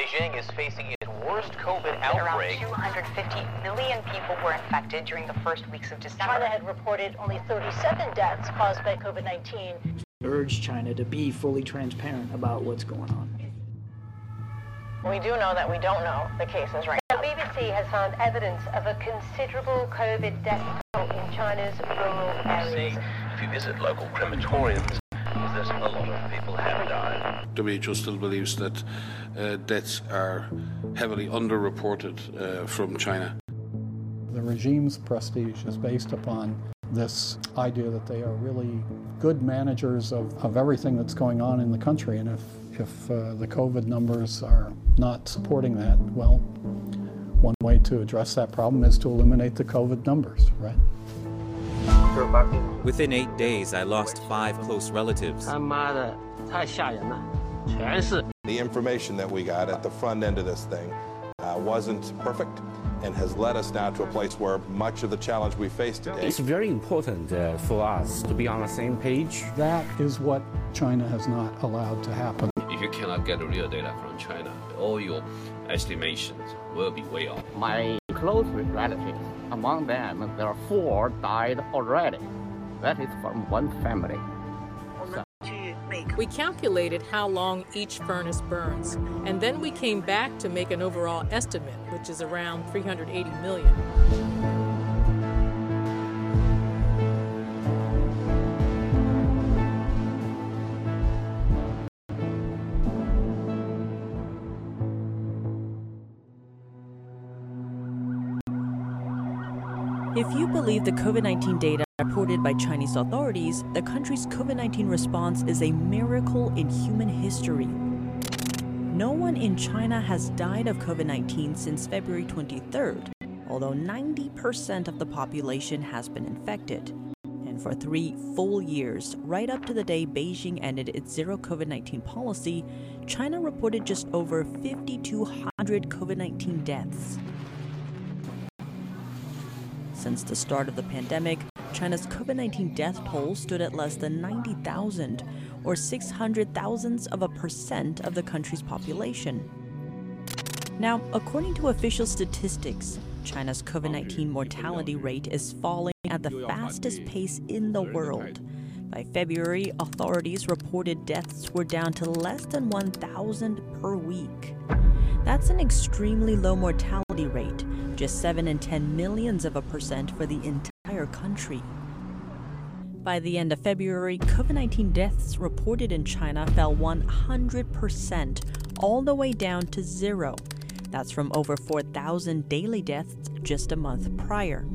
Beijing is facing its worst COVID outbreak. Around 250 million people were infected during the first weeks of December. China had reported only 37 deaths caused by COVID-19. Urge China to be fully transparent about what's going on. We do know that we don't know the cases right now. The BBC has found evidence of a considerable COVID death toll in China's rural areas. See, if you visit local crematoriums, there's a lot WHO still believes that uh, deaths are heavily underreported uh, from China. The regime's prestige is based upon this idea that they are really good managers of, of everything that's going on in the country. And if, if uh, the COVID numbers are not supporting that, well, one way to address that problem is to eliminate the COVID numbers, right? Within eight days, I lost five close relatives. The information that we got at the front end of this thing uh, wasn't perfect and has led us now to a place where much of the challenge we face today. It's very important uh, for us to be on the same page. That is what China has not allowed to happen. If you cannot get real data from China, all your estimations will be way off. My close relatives, among them, there are four died already. That is from one family. We calculated how long each furnace burns, and then we came back to make an overall estimate, which is around 380 million. If you believe the COVID 19 data reported by Chinese authorities, the country's COVID 19 response is a miracle in human history. No one in China has died of COVID 19 since February 23rd, although 90% of the population has been infected. And for three full years, right up to the day Beijing ended its zero COVID 19 policy, China reported just over 5,200 COVID 19 deaths. Since the start of the pandemic, China's COVID 19 death toll stood at less than 90,000, or 600 thousandths of a percent of the country's population. Now, according to official statistics, China's COVID 19 mortality rate is falling at the fastest pace in the world. By February, authorities reported deaths were down to less than 1,000 per week. That's an extremely low mortality rate, just 7 and 10 millions of a percent for the entire country. By the end of February, COVID 19 deaths reported in China fell 100%, all the way down to zero. That's from over 4,000 daily deaths just a month prior.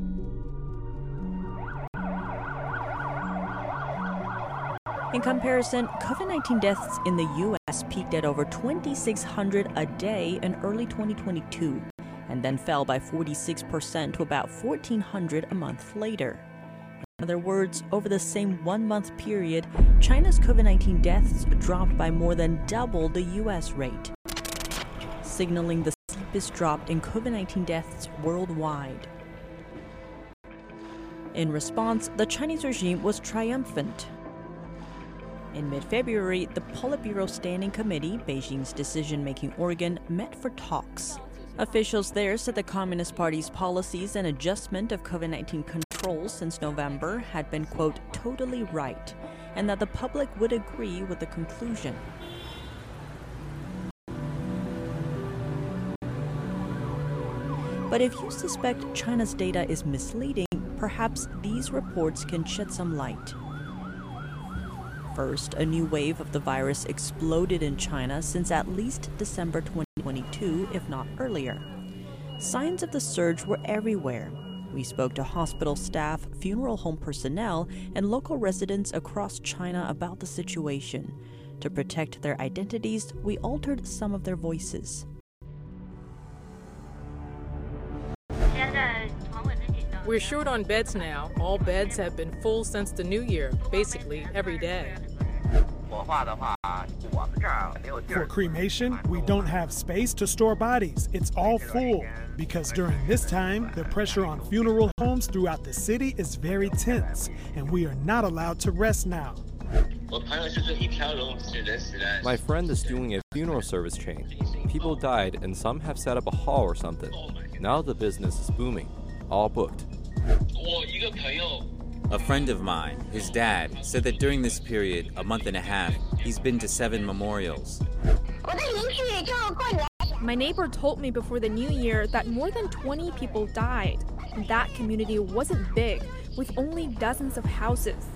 In comparison, COVID 19 deaths in the US peaked at over 2,600 a day in early 2022 and then fell by 46% to about 1,400 a month later. In other words, over the same one month period, China's COVID 19 deaths dropped by more than double the US rate, signaling the steepest drop in COVID 19 deaths worldwide. In response, the Chinese regime was triumphant. In mid February, the Politburo Standing Committee, Beijing's decision making organ, met for talks. Officials there said the Communist Party's policies and adjustment of COVID 19 controls since November had been, quote, totally right, and that the public would agree with the conclusion. But if you suspect China's data is misleading, perhaps these reports can shed some light. First, a new wave of the virus exploded in China since at least December 2022, if not earlier. Signs of the surge were everywhere. We spoke to hospital staff, funeral home personnel, and local residents across China about the situation. To protect their identities, we altered some of their voices. We're short on beds now. All beds have been full since the new year, basically every day. For cremation, we don't have space to store bodies. It's all full. Because during this time, the pressure on funeral homes throughout the city is very tense, and we are not allowed to rest now. My friend is doing a funeral service chain. People died and some have set up a hall or something. Now the business is booming. All booked. A friend of mine, his dad, said that during this period, a month and a half, he's been to seven memorials. My neighbor told me before the new year that more than 20 people died. That community wasn't big, with only dozens of houses.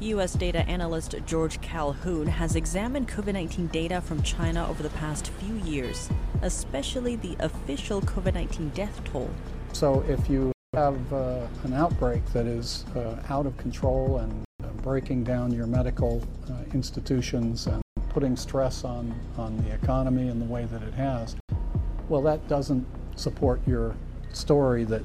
U.S. data analyst George Calhoun has examined COVID 19 data from China over the past few years, especially the official COVID 19 death toll. So, if you have uh, an outbreak that is uh, out of control and uh, breaking down your medical uh, institutions and putting stress on, on the economy in the way that it has, well, that doesn't support your story that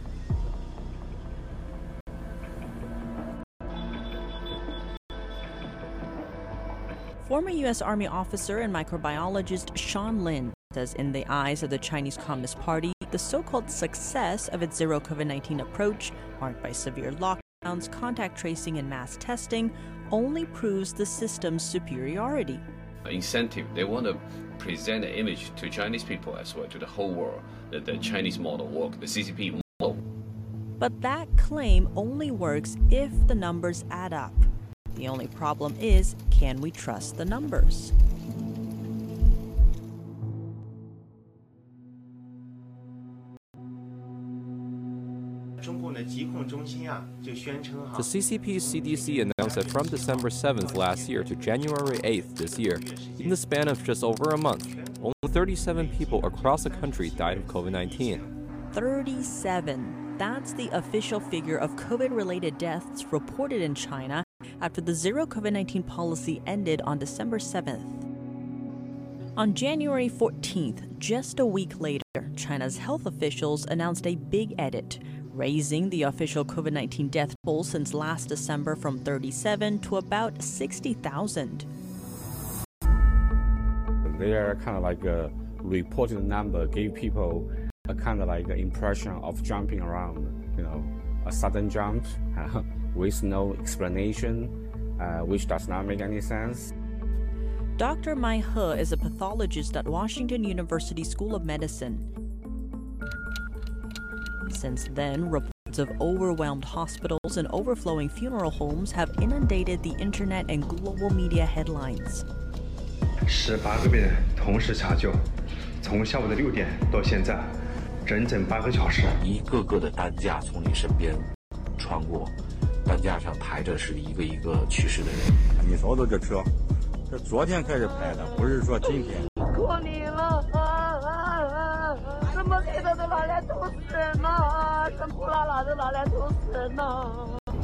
Former U.S. Army officer and microbiologist Sean Lin says, in the eyes of the Chinese Communist Party, the so called success of its zero COVID 19 approach, marked by severe lockdowns, contact tracing, and mass testing, only proves the system's superiority. Incentive, they want to present an image to Chinese people as well, to the whole world, that the Chinese model work, the CCP model. But that claim only works if the numbers add up. The only problem is can we trust the numbers? The CCP's CDC announced that from December 7th last year to January 8th this year, in the span of just over a month, only 37 people across the country died of COVID 19. 37. That's the official figure of COVID related deaths reported in China after the zero COVID 19 policy ended on December 7th. On January 14th, just a week later, China's health officials announced a big edit, raising the official COVID 19 death toll since last December from 37 to about 60,000. Their kind of like a reported number gave people a kind of like impression of jumping around, you know, a sudden jump with no explanation, uh, which does not make any sense. Dr. Mai He is a pathologist at Washington University School of Medicine. Since then, reports of overwhelmed hospitals and overflowing funeral homes have inundated the internet and global media headlines. 十八个病人同时抢救，从下午的六点到现在，整整八个小时。一个个的担架从你身边穿过，担架上抬着是一个一个去世的人。你瞅瞅这车，这昨天开始排的，不是说今天。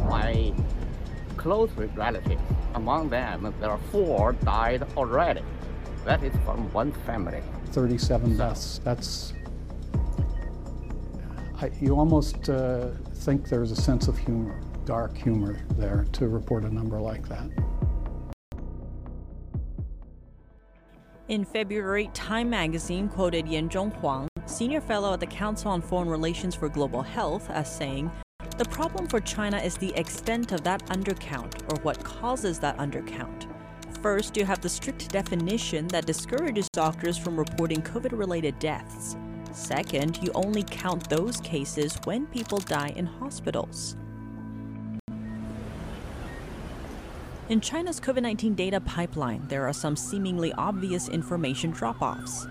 ！My close relatives, among them there are four died already. That is from one family. 37 deaths. That's I, you almost uh, think there's a sense of humor, dark humor there to report a number like that. In February, Time magazine quoted Yanzhong Huang, senior fellow at the Council on Foreign Relations for Global Health, as saying, The problem for China is the extent of that undercount, or what causes that undercount. First, you have the strict definition that discourages doctors from reporting COVID related deaths. Second, you only count those cases when people die in hospitals. In China's COVID 19 data pipeline, there are some seemingly obvious information drop offs.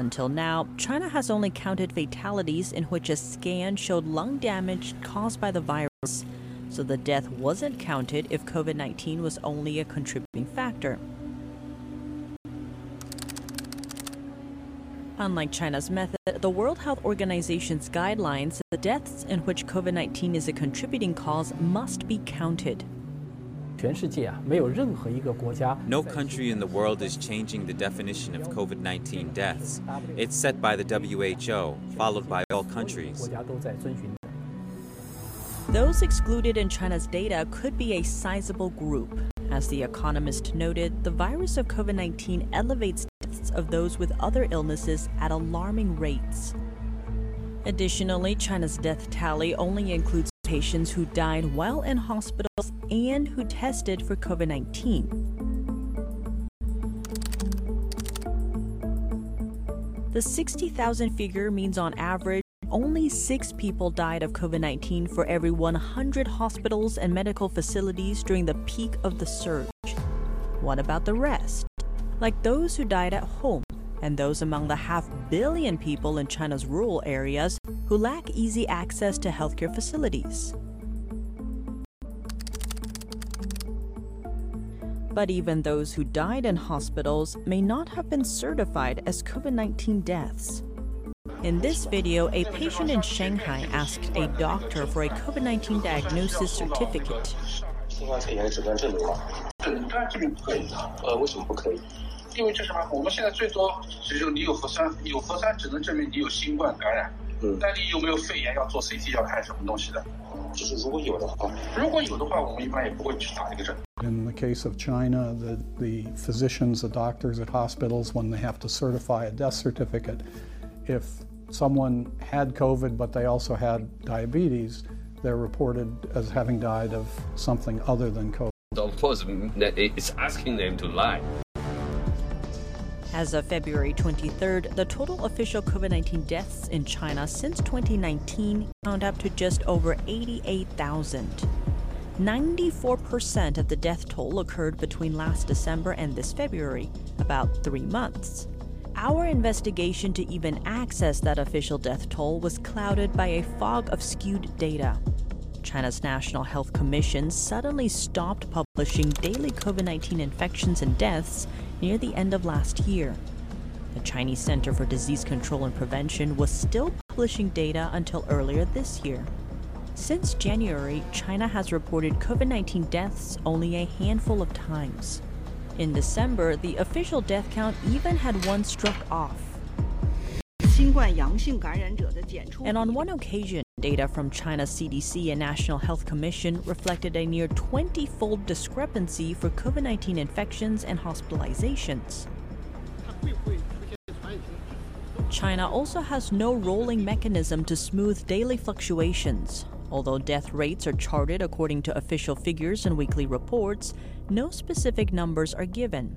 Until now, China has only counted fatalities in which a scan showed lung damage caused by the virus, so the death wasn't counted if COVID 19 was only a contributing factor. Unlike China's method, the World Health Organization's guidelines the deaths in which COVID 19 is a contributing cause must be counted. No country in the world is changing the definition of COVID 19 deaths. It's set by the WHO, followed by all countries. Those excluded in China's data could be a sizable group. As The Economist noted, the virus of COVID 19 elevates deaths of those with other illnesses at alarming rates. Additionally, China's death tally only includes patients who died while in hospitals and who tested for COVID 19. The 60,000 figure means on average, only six people died of COVID 19 for every 100 hospitals and medical facilities during the peak of the surge. What about the rest? Like those who died at home and those among the half billion people in China's rural areas who lack easy access to healthcare facilities. But even those who died in hospitals may not have been certified as COVID 19 deaths. In this video, a patient in Shanghai asked a doctor for a COVID 19 diagnosis certificate. 因为这什么？我们现在最多只有你有核酸，有核酸只能证明你有新冠感染。嗯，但你有没有肺炎要做 CT 要看什么东西的？就是如果有的话，如果有的话，我们一般也不会去打这个针。In the case of China, the, the physicians, the doctors at hospitals, when they have to certify a death certificate, if someone had COVID but they also had diabetes, they're reported as having died of something other than COVID. Of course, it's asking them to lie. As of February 23rd, the total official COVID 19 deaths in China since 2019 count up to just over 88,000. 94% of the death toll occurred between last December and this February, about three months. Our investigation to even access that official death toll was clouded by a fog of skewed data. China's National Health Commission suddenly stopped publishing daily COVID 19 infections and deaths near the end of last year. The Chinese Center for Disease Control and Prevention was still publishing data until earlier this year. Since January, China has reported COVID 19 deaths only a handful of times. In December, the official death count even had one struck off. And on one occasion, data from China's CDC and National Health Commission reflected a near 20 fold discrepancy for COVID 19 infections and hospitalizations. China also has no rolling mechanism to smooth daily fluctuations. Although death rates are charted according to official figures and weekly reports, no specific numbers are given.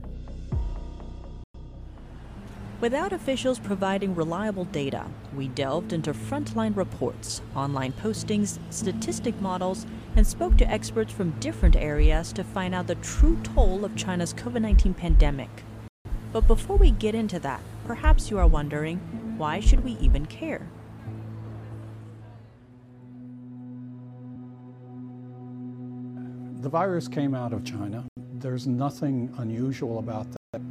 Without officials providing reliable data, we delved into frontline reports, online postings, statistic models, and spoke to experts from different areas to find out the true toll of China's COVID 19 pandemic. But before we get into that, perhaps you are wondering why should we even care? The virus came out of China. There's nothing unusual about that.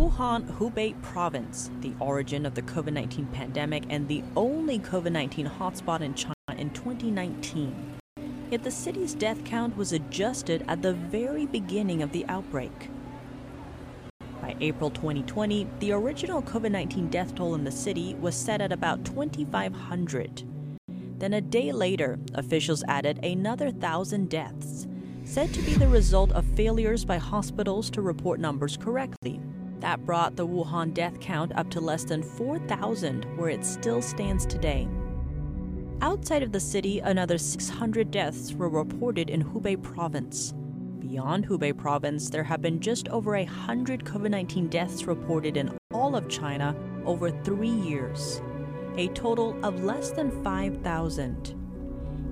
Wuhan, Hubei province, the origin of the COVID 19 pandemic and the only COVID 19 hotspot in China in 2019. Yet the city's death count was adjusted at the very beginning of the outbreak. By April 2020, the original COVID 19 death toll in the city was set at about 2,500. Then a day later, officials added another 1,000 deaths, said to be the result of failures by hospitals to report numbers correctly. That brought the Wuhan death count up to less than 4,000, where it still stands today. Outside of the city, another 600 deaths were reported in Hubei province. Beyond Hubei province, there have been just over 100 COVID 19 deaths reported in all of China over three years, a total of less than 5,000.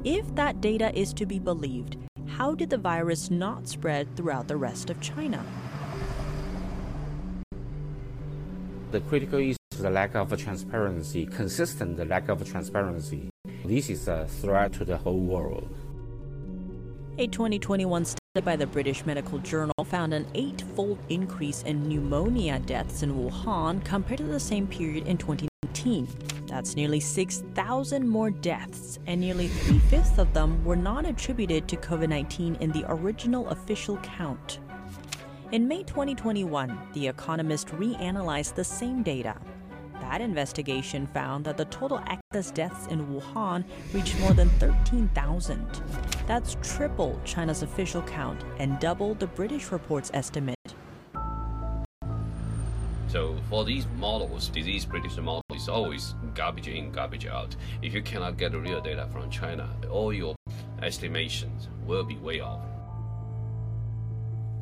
If that data is to be believed, how did the virus not spread throughout the rest of China? The critical issue is the lack of transparency, consistent lack of transparency. This is a threat to the whole world. A 2021 study by the British Medical Journal found an eight-fold increase in pneumonia deaths in Wuhan compared to the same period in 2019. That's nearly 6,000 more deaths, and nearly three-fifths of them were not attributed to COVID-19 in the original official count. In May 2021, The Economist reanalyzed the same data. That investigation found that the total excess deaths in Wuhan reached more than 13,000. That's triple China's official count and double the British report's estimate. So for these models, disease prediction model is always garbage in, garbage out. If you cannot get real data from China, all your estimations will be way off.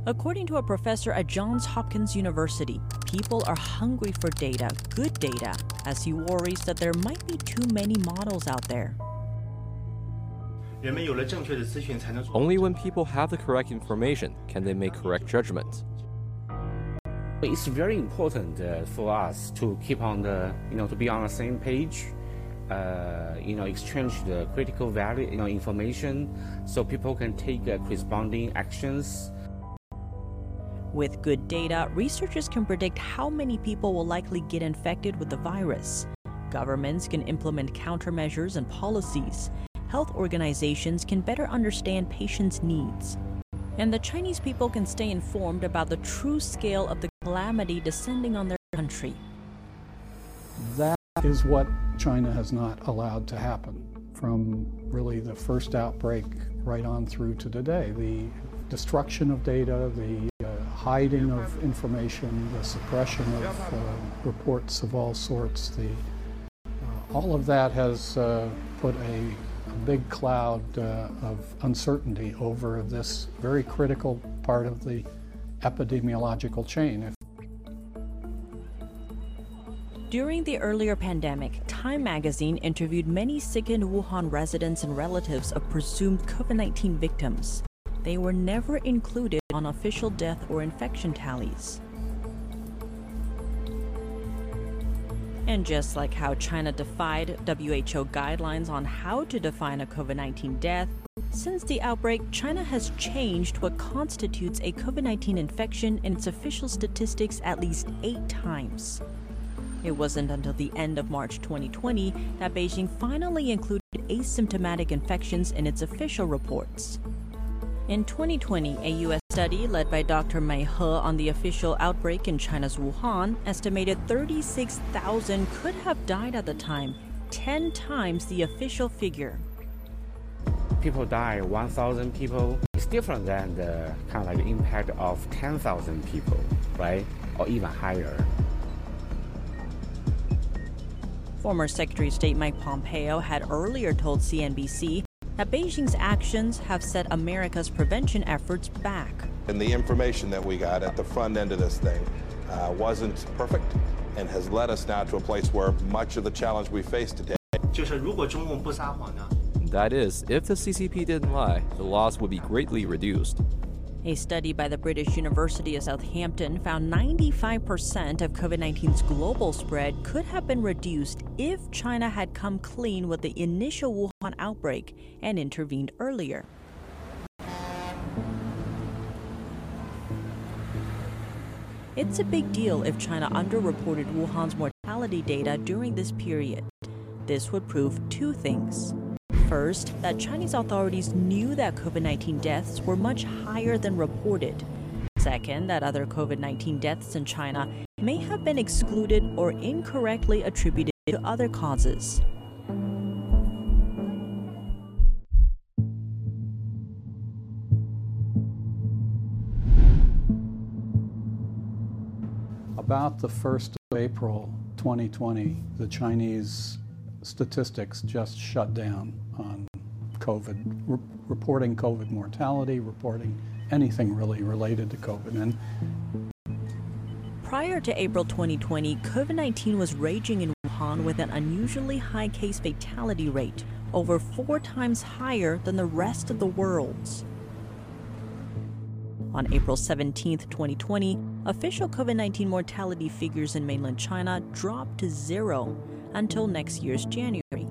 According to a professor at Johns Hopkins University, people are hungry for data, good data, as he worries that there might be too many models out there. Only when people have the correct information can they make correct judgments. It's very important uh, for us to keep on the, you know, to be on the same page, uh, you know, exchange the critical value, you know, information, so people can take uh, corresponding actions. With good data, researchers can predict how many people will likely get infected with the virus. Governments can implement countermeasures and policies. Health organizations can better understand patients' needs. And the Chinese people can stay informed about the true scale of the calamity descending on their country. That is what China has not allowed to happen from really the first outbreak right on through to today. The destruction of data, the hiding of information, the suppression of uh, reports of all sorts, the, uh, all of that has uh, put a, a, big cloud uh, of uncertainty over this very critical part of the epidemiological chain. During the earlier pandemic, Time magazine interviewed many sickened Wuhan residents and relatives of presumed COVID 19 victims. They were never included on official death or infection tallies. And just like how China defied WHO guidelines on how to define a COVID 19 death, since the outbreak, China has changed what constitutes a COVID 19 infection in its official statistics at least eight times. It wasn't until the end of March 2020 that Beijing finally included asymptomatic infections in its official reports. In 2020, a U.S. study led by Dr. Mei He on the official outbreak in China's Wuhan estimated 36,000 could have died at the time, 10 times the official figure. People die, 1,000 people. It's different than the kind of like impact of 10,000 people, right? Or even higher. Former Secretary of State Mike Pompeo had earlier told CNBC that Beijing's actions have set America's prevention efforts back. And the information that we got at the front end of this thing uh, wasn't perfect and has led us now to a place where much of the challenge we face today. That is, if the CCP didn't lie, the loss would be greatly reduced. A study by the British University of Southampton found 95% of COVID 19's global spread could have been reduced if China had come clean with the initial Wuhan outbreak and intervened earlier. It's a big deal if China underreported Wuhan's mortality data during this period. This would prove two things. First, that Chinese authorities knew that COVID 19 deaths were much higher than reported. Second, that other COVID 19 deaths in China may have been excluded or incorrectly attributed to other causes. About the 1st of April 2020, the Chinese statistics just shut down on COVID, re reporting COVID mortality, reporting anything really related to COVID. And Prior to April 2020, COVID 19 was raging in Wuhan with an unusually high case fatality rate, over four times higher than the rest of the world's. On April 17, 2020, official COVID 19 mortality figures in mainland China dropped to zero until next year's January.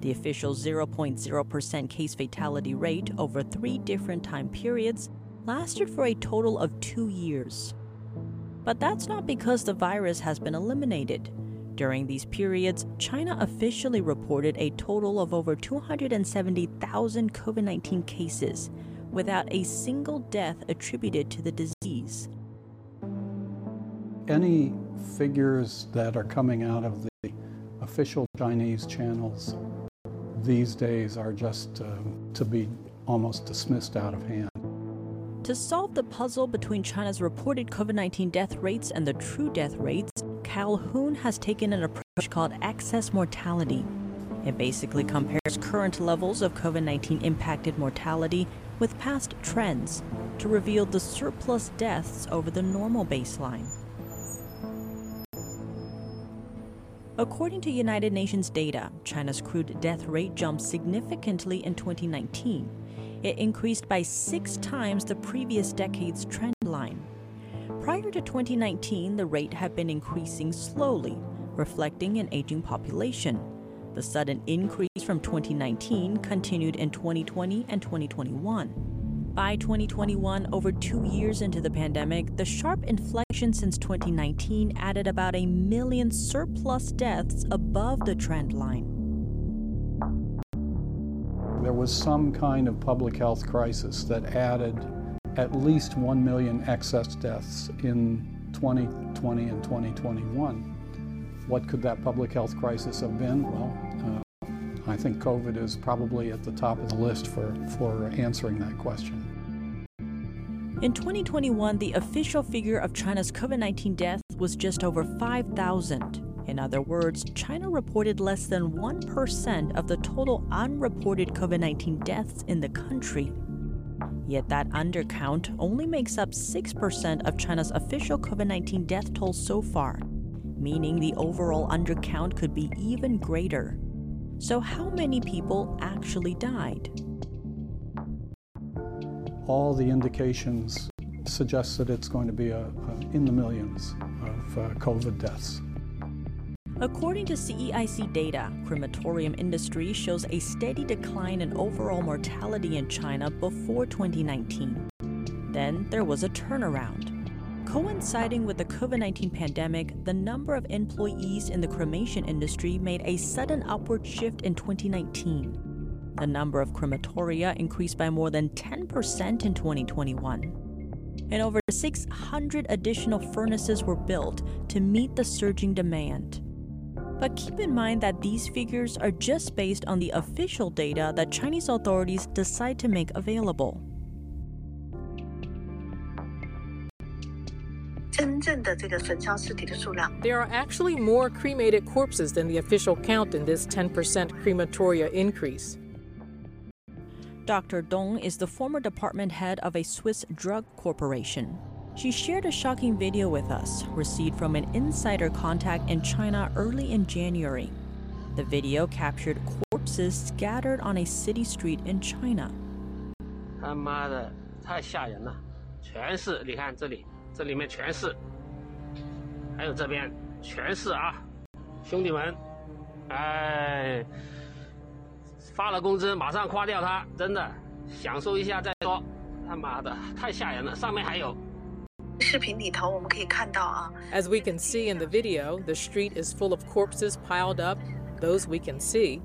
The official 0.0% case fatality rate over three different time periods lasted for a total of two years. But that's not because the virus has been eliminated. During these periods, China officially reported a total of over 270,000 COVID 19 cases, without a single death attributed to the disease. Any figures that are coming out of the official Chinese channels these days are just uh, to be almost dismissed out of hand. To solve the puzzle between China's reported COVID 19 death rates and the true death rates, Calhoun has taken an approach called excess mortality. It basically compares current levels of COVID 19 impacted mortality with past trends to reveal the surplus deaths over the normal baseline. According to United Nations data, China's crude death rate jumped significantly in 2019. It increased by six times the previous decade's trend line. Prior to 2019, the rate had been increasing slowly, reflecting an aging population. The sudden increase from 2019 continued in 2020 and 2021. By 2021, over two years into the pandemic, the sharp inflection since 2019 added about a million surplus deaths above the trend line. There was some kind of public health crisis that added at least 1 million excess deaths in 2020 and 2021. What could that public health crisis have been? Well, uh, I think COVID is probably at the top of the list for, for answering that question. In 2021, the official figure of China's COVID 19 deaths was just over 5,000. In other words, China reported less than 1% of the total unreported COVID 19 deaths in the country. Yet that undercount only makes up 6% of China's official COVID 19 death toll so far, meaning the overall undercount could be even greater. So, how many people actually died? All the indications suggest that it's going to be a, a in the millions of uh, COVID deaths. According to CEIC data, crematorium industry shows a steady decline in overall mortality in China before 2019. Then there was a turnaround. Coinciding with the COVID 19 pandemic, the number of employees in the cremation industry made a sudden upward shift in 2019. The number of crematoria increased by more than 10% in 2021. And over 600 additional furnaces were built to meet the surging demand. But keep in mind that these figures are just based on the official data that Chinese authorities decide to make available. There are actually more cremated corpses than the official count in this 10% crematoria increase. Dr. Dong is the former department head of a Swiss drug corporation. She shared a shocking video with us, received from an insider contact in China early in January. The video captured corpses scattered on a city street in China. 他妈的，太吓人了！全是，你看这里，这里面全是， 还有这边全是啊，兄弟们，哎，发了工资马上夸掉它，真的，享受一下再说。他妈的，太吓人了，上面还有。As we can see in the video, the street is full of corpses piled up, those we can see.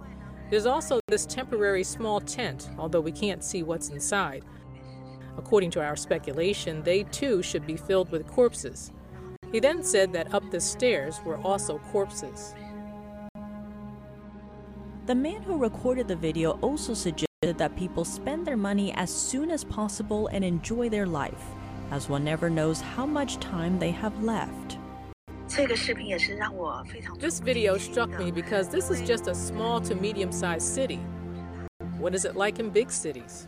There's also this temporary small tent, although we can't see what's inside. According to our speculation, they too should be filled with corpses. He then said that up the stairs were also corpses. The man who recorded the video also suggested that people spend their money as soon as possible and enjoy their life, as one never knows how much time they have left. This video struck me because this is just a small to medium sized city. What is it like in big cities?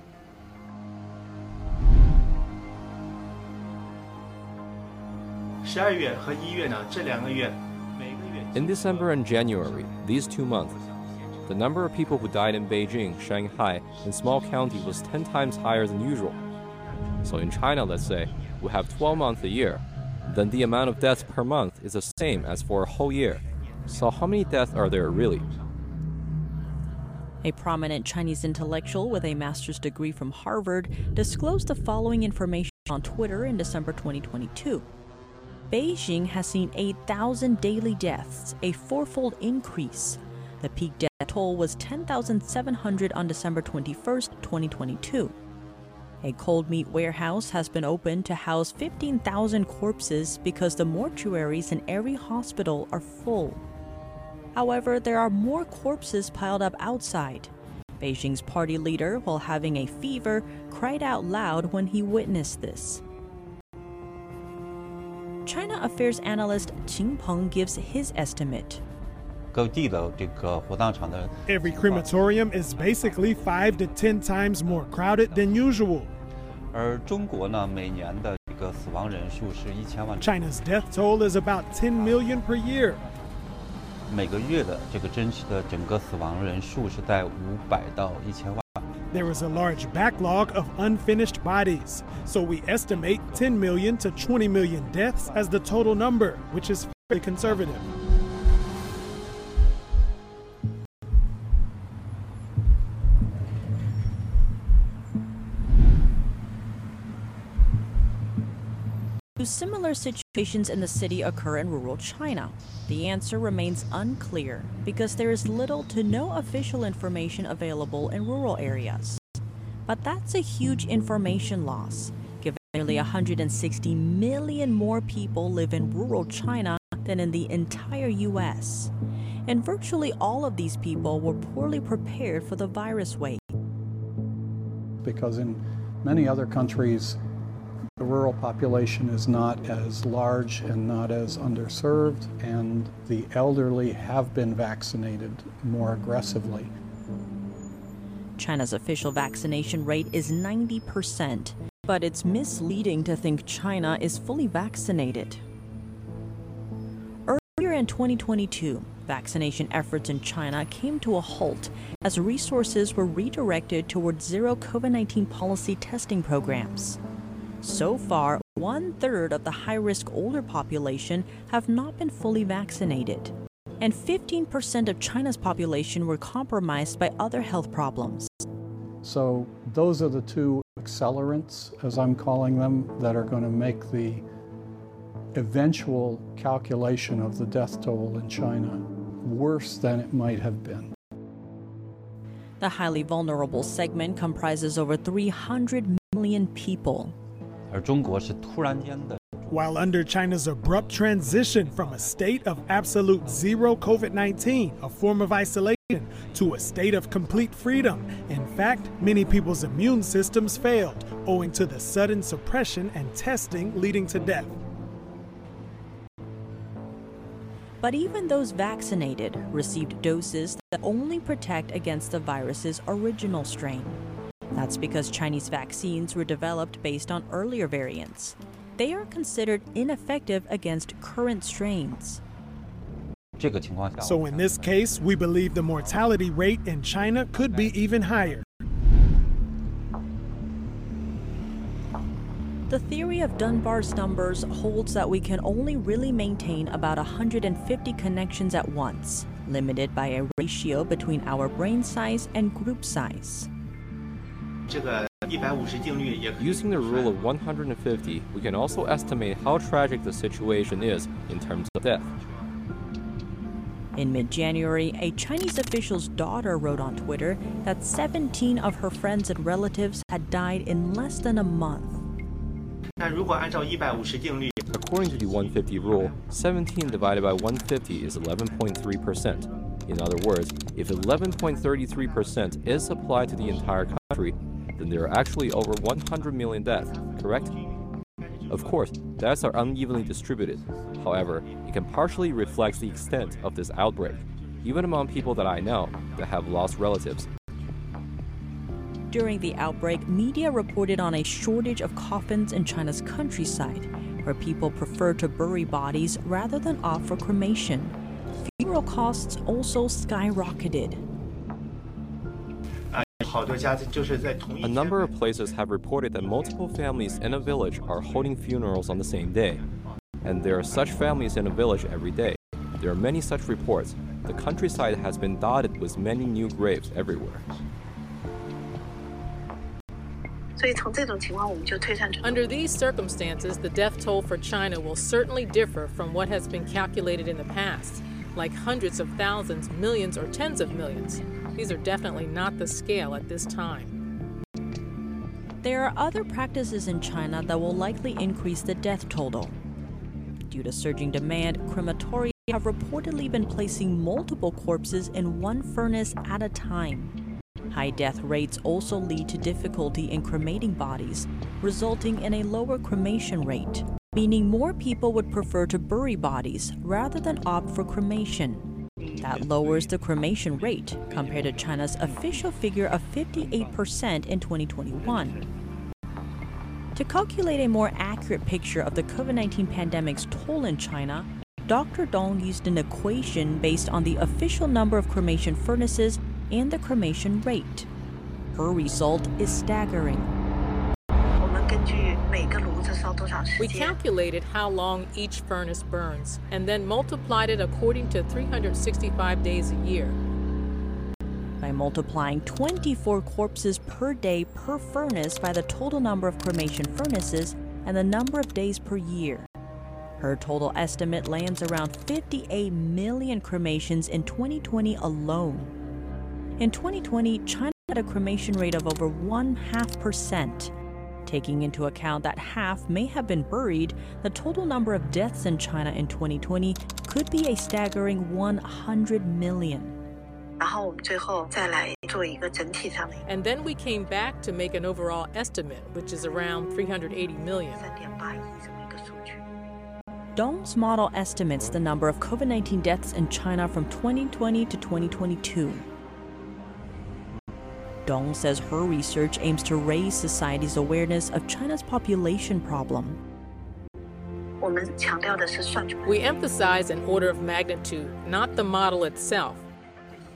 In December and January, these two months, the number of people who died in Beijing, Shanghai, and small county was 10 times higher than usual. So in China, let's say, we have 12 months a year, then the amount of deaths per month is the same as for a whole year. So how many deaths are there really? A prominent Chinese intellectual with a master's degree from Harvard disclosed the following information on Twitter in December 2022. Beijing has seen 8,000 daily deaths, a fourfold increase. The peak death toll was 10,700 on December 21, 2022. A cold meat warehouse has been opened to house 15,000 corpses because the mortuaries in every hospital are full. However, there are more corpses piled up outside. Beijing's party leader, while having a fever, cried out loud when he witnessed this. China Affairs analyst Qin Peng gives his estimate. Every crematorium is basically 5 to 10 times more crowded than usual. China's death toll is about 10 million per year. 每个月的这个真实的整个死亡人数是在五百到一千万。 There is a large backlog of unfinished bodies, so we estimate 10 million to 20 million deaths as the total number, which is fairly conservative. Do similar situations in the city occur in rural China? The answer remains unclear because there is little to no official information available in rural areas. But that's a huge information loss, given nearly 160 million more people live in rural China than in the entire US. And virtually all of these people were poorly prepared for the virus wave. Because in many other countries, rural population is not as large and not as underserved, and the elderly have been vaccinated more aggressively. China's official vaccination rate is 90%, but it's misleading to think China is fully vaccinated. Earlier in 2022, vaccination efforts in China came to a halt as resources were redirected towards zero COVID 19 policy testing programs. So far, one third of the high risk older population have not been fully vaccinated. And 15% of China's population were compromised by other health problems. So, those are the two accelerants, as I'm calling them, that are going to make the eventual calculation of the death toll in China worse than it might have been. The highly vulnerable segment comprises over 300 million people. While under China's abrupt transition from a state of absolute zero COVID 19, a form of isolation, to a state of complete freedom, in fact, many people's immune systems failed, owing to the sudden suppression and testing leading to death. But even those vaccinated received doses that only protect against the virus's original strain. That's because Chinese vaccines were developed based on earlier variants. They are considered ineffective against current strains. So, in this case, we believe the mortality rate in China could be even higher. The theory of Dunbar's numbers holds that we can only really maintain about 150 connections at once, limited by a ratio between our brain size and group size. Using the rule of 150, we can also estimate how tragic the situation is in terms of death. In mid January, a Chinese official's daughter wrote on Twitter that 17 of her friends and relatives had died in less than a month. According to the 150 rule, 17 divided by 150 is 11.3%. In other words, if 11.33% is applied to the entire country, then there are actually over 100 million deaths, correct? Of course, deaths are unevenly distributed. However, it can partially reflect the extent of this outbreak, even among people that I know that have lost relatives. During the outbreak, media reported on a shortage of coffins in China's countryside, where people prefer to bury bodies rather than opt for cremation. Funeral costs also skyrocketed. A number of places have reported that multiple families in a village are holding funerals on the same day. And there are such families in a village every day. There are many such reports. The countryside has been dotted with many new graves everywhere. Under these circumstances, the death toll for China will certainly differ from what has been calculated in the past, like hundreds of thousands, millions, or tens of millions. These are definitely not the scale at this time. There are other practices in China that will likely increase the death total. Due to surging demand, crematoria have reportedly been placing multiple corpses in one furnace at a time. High death rates also lead to difficulty in cremating bodies, resulting in a lower cremation rate, meaning more people would prefer to bury bodies rather than opt for cremation. That lowers the cremation rate compared to China's official figure of 58% in 2021. To calculate a more accurate picture of the COVID 19 pandemic's toll in China, Dr. Dong used an equation based on the official number of cremation furnaces and the cremation rate. Her result is staggering. We calculated how long each furnace burns and then multiplied it according to 365 days a year by multiplying 24 corpses per day per furnace by the total number of cremation furnaces and the number of days per year. Her total estimate lands around 58 million cremations in 2020 alone. In 2020, China had a cremation rate of over one half percent. Taking into account that half may have been buried, the total number of deaths in China in 2020 could be a staggering 100 million. And then we came back to make an overall estimate, which is around 380 million. Dong's model estimates the number of COVID 19 deaths in China from 2020 to 2022. Dong says her research aims to raise society's awareness of China's population problem. We emphasize an order of magnitude, not the model itself.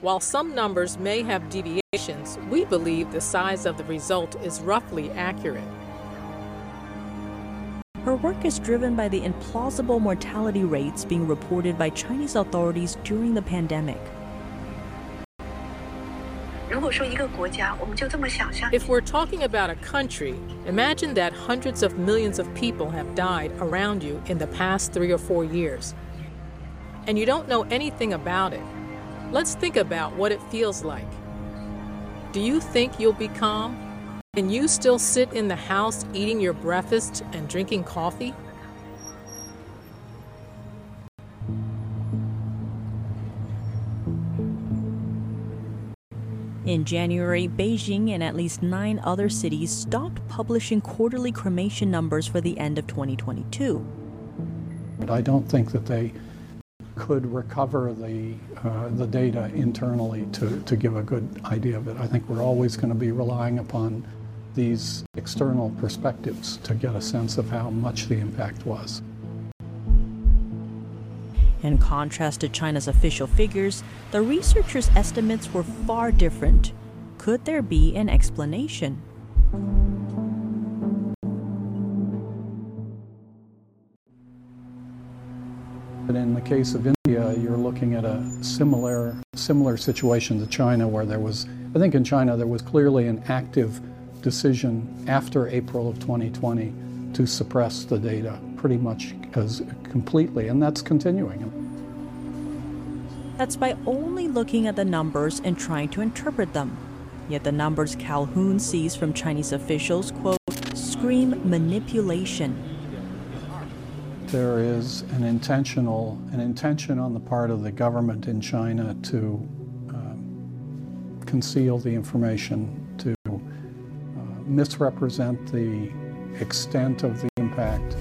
While some numbers may have deviations, we believe the size of the result is roughly accurate. Her work is driven by the implausible mortality rates being reported by Chinese authorities during the pandemic. If we're talking about a country, imagine that hundreds of millions of people have died around you in the past three or four years. And you don't know anything about it. Let's think about what it feels like. Do you think you'll be calm? Can you still sit in the house eating your breakfast and drinking coffee? In January, Beijing and at least nine other cities stopped publishing quarterly cremation numbers for the end of 2022. But I don't think that they could recover the, uh, the data internally to, to give a good idea of it. I think we're always going to be relying upon these external perspectives to get a sense of how much the impact was. In contrast to China's official figures, the researchers' estimates were far different. Could there be an explanation? But in the case of India, you're looking at a similar similar situation to China, where there was, I think, in China there was clearly an active decision after April of 2020 to suppress the data pretty much as completely, and that's continuing. That's by only looking at the numbers and trying to interpret them. Yet the numbers Calhoun sees from Chinese officials, quote, scream manipulation there is an intentional an intention on the part of the government in China to um, conceal the information, to uh, misrepresent the extent of the impact.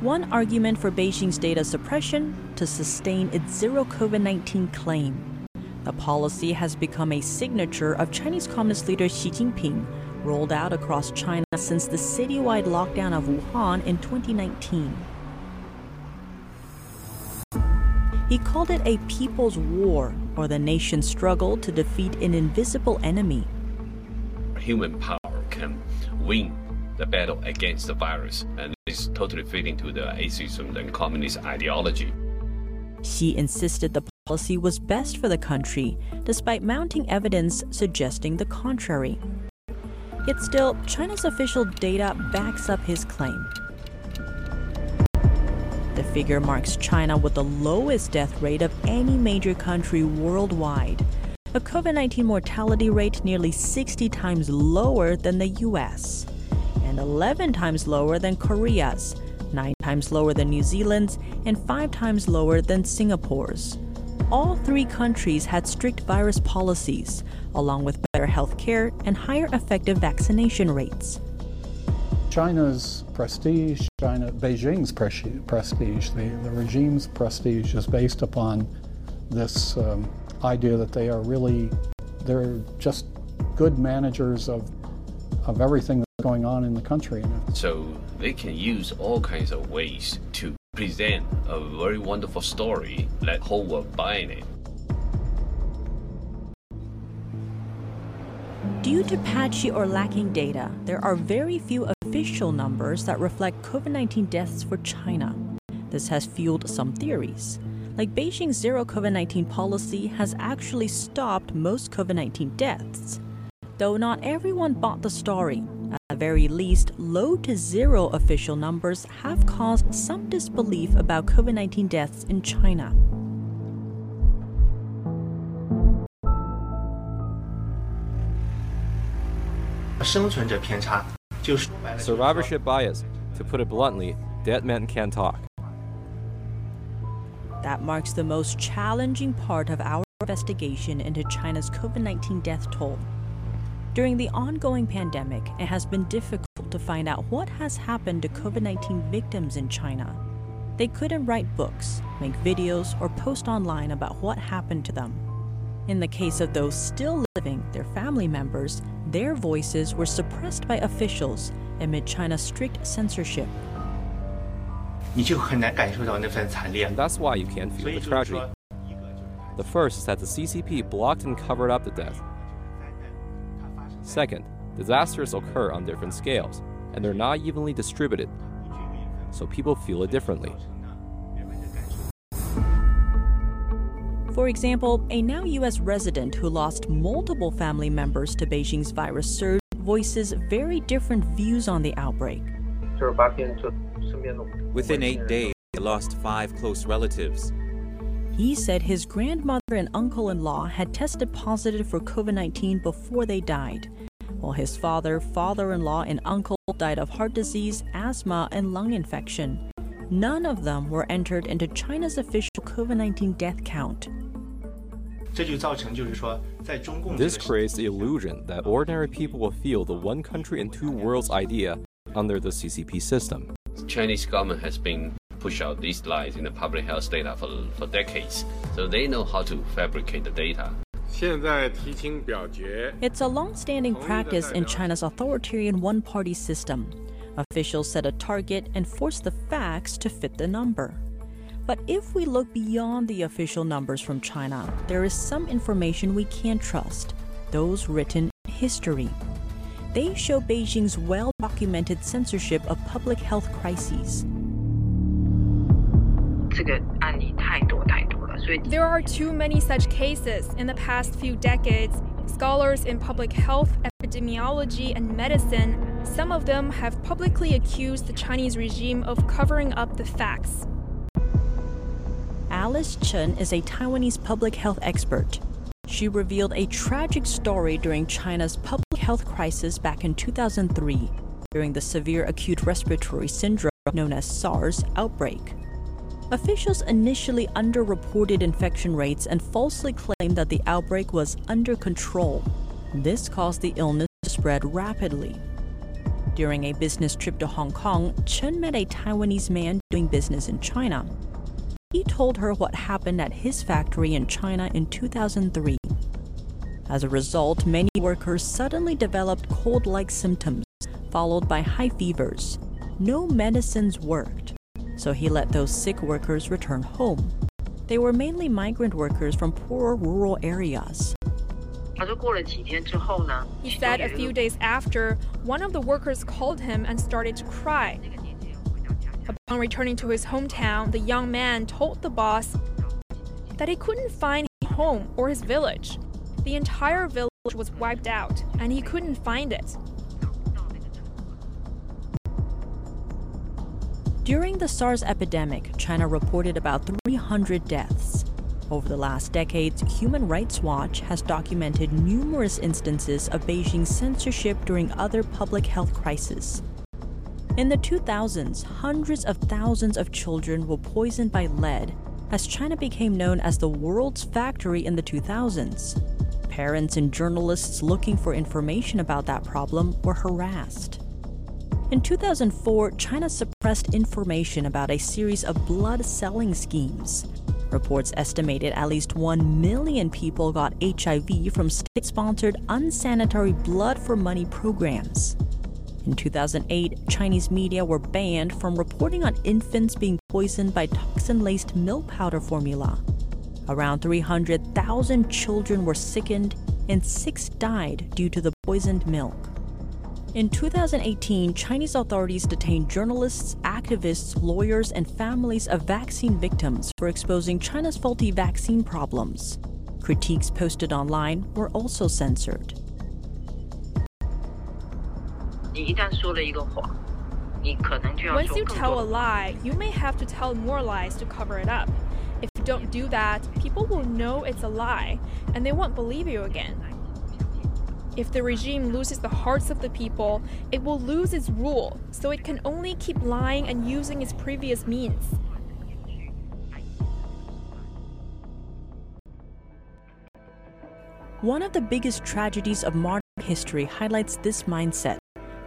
One argument for Beijing's data suppression to sustain its zero COVID 19 claim. The policy has become a signature of Chinese Communist leader Xi Jinping rolled out across China since the citywide lockdown of Wuhan in 2019. He called it a people's war, or the nation's struggle to defeat an invisible enemy. Human power can win the battle against the virus, and it's totally fitting to the atheism and communist ideology. Xi insisted the policy was best for the country, despite mounting evidence suggesting the contrary. Yet still, China's official data backs up his claim. The figure marks China with the lowest death rate of any major country worldwide, a COVID 19 mortality rate nearly 60 times lower than the US, and 11 times lower than Korea's, 9 times lower than New Zealand's, and 5 times lower than Singapore's. all three countries had strict virus policies, along with better health care and higher effective vaccination rates. China's prestige, China, Beijing's prestige, the, the regime's prestige is based upon this um, idea that they are really, they're just good managers of, of everything going on in the country. So they can use all kinds of ways to present a very wonderful story that whole world buying it. Due to patchy or lacking data, there are very few official numbers that reflect COVID 19 deaths for China. This has fueled some theories. Like Beijing's zero COVID 19 policy has actually stopped most COVID 19 deaths. Though not everyone bought the story, at the very least, low to zero official numbers have caused some disbelief about COVID 19 deaths in China. Survivorship bias. To put it bluntly, dead men can't talk. That marks the most challenging part of our investigation into China's COVID 19 death toll. During the ongoing pandemic, it has been difficult to find out what has happened to COVID 19 victims in China. They couldn't write books, make videos, or post online about what happened to them. In the case of those still living, their family members, their voices were suppressed by officials amid China's strict censorship. And that's why you can't feel the tragedy. The first is that the CCP blocked and covered up the death. Second, disasters occur on different scales, and they're not evenly distributed, so people feel it differently. For example, a now US resident who lost multiple family members to Beijing's virus surge voices very different views on the outbreak. Within eight days, he lost five close relatives. He said his grandmother and uncle in law had tested positive for COVID 19 before they died, while his father, father in law, and uncle died of heart disease, asthma, and lung infection. None of them were entered into China's official COVID 19 death count. This creates the illusion that ordinary people will feel the one country and two worlds idea under the CCP system. The Chinese government has been push out these lies in the public health data for, for decades, so they know how to fabricate the data. It's a long standing practice in China's authoritarian one party system. Officials set a target and force the facts to fit the number. But if we look beyond the official numbers from China, there is some information we can trust those written in history. They show Beijing's well documented censorship of public health crises. There are too many such cases in the past few decades. Scholars in public health, epidemiology, and medicine, some of them have publicly accused the Chinese regime of covering up the facts. Alice Chen is a Taiwanese public health expert. She revealed a tragic story during China's public health crisis back in 2003, during the severe acute respiratory syndrome known as SARS outbreak. Officials initially underreported infection rates and falsely claimed that the outbreak was under control. This caused the illness to spread rapidly. During a business trip to Hong Kong, Chen met a Taiwanese man doing business in China. He told her what happened at his factory in China in 2003. As a result, many workers suddenly developed cold like symptoms, followed by high fevers. No medicines worked so he let those sick workers return home. They were mainly migrant workers from poor rural areas. He said a few days after, one of the workers called him and started to cry. Upon returning to his hometown, the young man told the boss that he couldn't find his home or his village. The entire village was wiped out, and he couldn't find it. During the SARS epidemic, China reported about 300 deaths. Over the last decades, Human Rights Watch has documented numerous instances of Beijing's censorship during other public health crises. In the 2000s, hundreds of thousands of children were poisoned by lead, as China became known as the world's factory in the 2000s. Parents and journalists looking for information about that problem were harassed. In 2004, China suppressed information about a series of blood selling schemes. Reports estimated at least 1 million people got HIV from state sponsored unsanitary blood for money programs. In 2008, Chinese media were banned from reporting on infants being poisoned by toxin laced milk powder formula. Around 300,000 children were sickened and six died due to the poisoned milk. In 2018, Chinese authorities detained journalists, activists, lawyers, and families of vaccine victims for exposing China's faulty vaccine problems. Critiques posted online were also censored. Once you tell a lie, you may have to tell more lies to cover it up. If you don't do that, people will know it's a lie and they won't believe you again. If the regime loses the hearts of the people, it will lose its rule, so it can only keep lying and using its previous means. One of the biggest tragedies of modern history highlights this mindset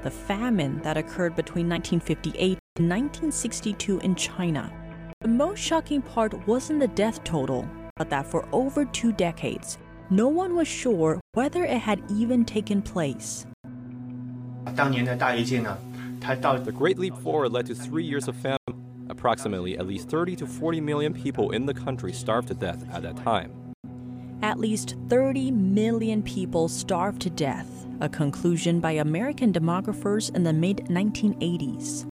the famine that occurred between 1958 and 1962 in China. The most shocking part wasn't the death total, but that for over two decades, no one was sure whether it had even taken place. The Great Leap Forward led to three years of famine. Approximately at least 30 to 40 million people in the country starved to death at that time. At least 30 million people starved to death, a conclusion by American demographers in the mid 1980s.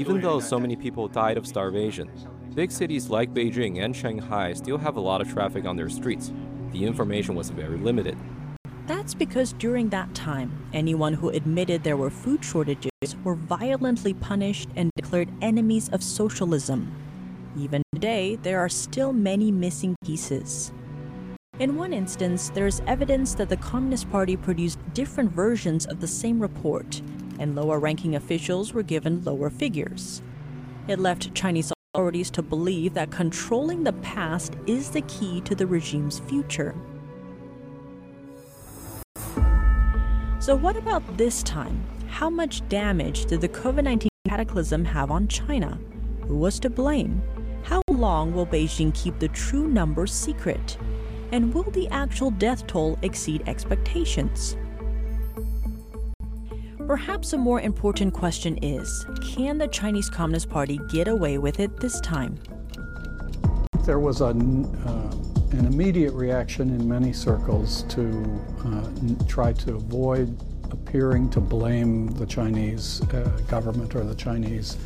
Even though so many people died of starvation, big cities like Beijing and Shanghai still have a lot of traffic on their streets. The information was very limited. That's because during that time, anyone who admitted there were food shortages were violently punished and declared enemies of socialism. Even today, there are still many missing pieces. In one instance, there is evidence that the Communist Party produced different versions of the same report, and lower ranking officials were given lower figures. It left Chinese authorities to believe that controlling the past is the key to the regime's future. So, what about this time? How much damage did the COVID 19 cataclysm have on China? Who was to blame? How long will Beijing keep the true numbers secret? And will the actual death toll exceed expectations? Perhaps a more important question is can the Chinese Communist Party get away with it this time? There was a, uh, an immediate reaction in many circles to uh, try to avoid appearing to blame the Chinese uh, government or the Chinese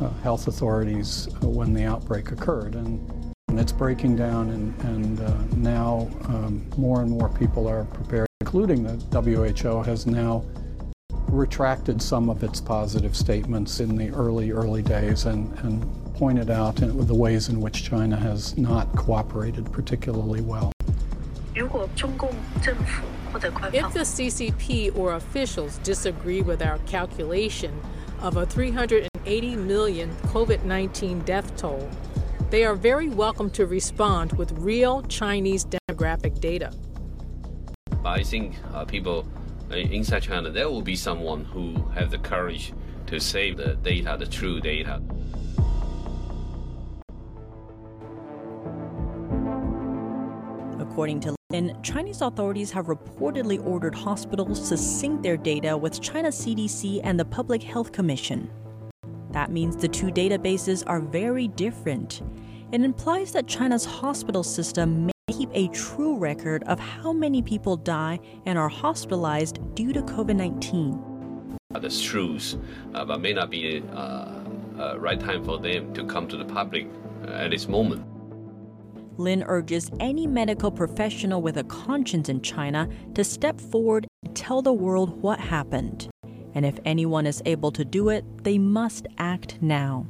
uh, health authorities uh, when the outbreak occurred. And, and it's breaking down, and, and uh, now um, more and more people are prepared, including the WHO, has now retracted some of its positive statements in the early, early days and, and pointed out in, the ways in which China has not cooperated particularly well. If the CCP or officials disagree with our calculation of a 380 million COVID 19 death toll, they are very welcome to respond with real Chinese demographic data. I think uh, people inside China, there will be someone who have the courage to save the data, the true data. According to Lin, Chinese authorities have reportedly ordered hospitals to sync their data with China CDC and the Public Health Commission. That means the two databases are very different. It implies that China's hospital system keep a true record of how many people die and are hospitalized due to COVID 19. The truth, uh, but may not be a uh, uh, right time for them to come to the public uh, at this moment. Lin urges any medical professional with a conscience in China to step forward and tell the world what happened. And if anyone is able to do it, they must act now.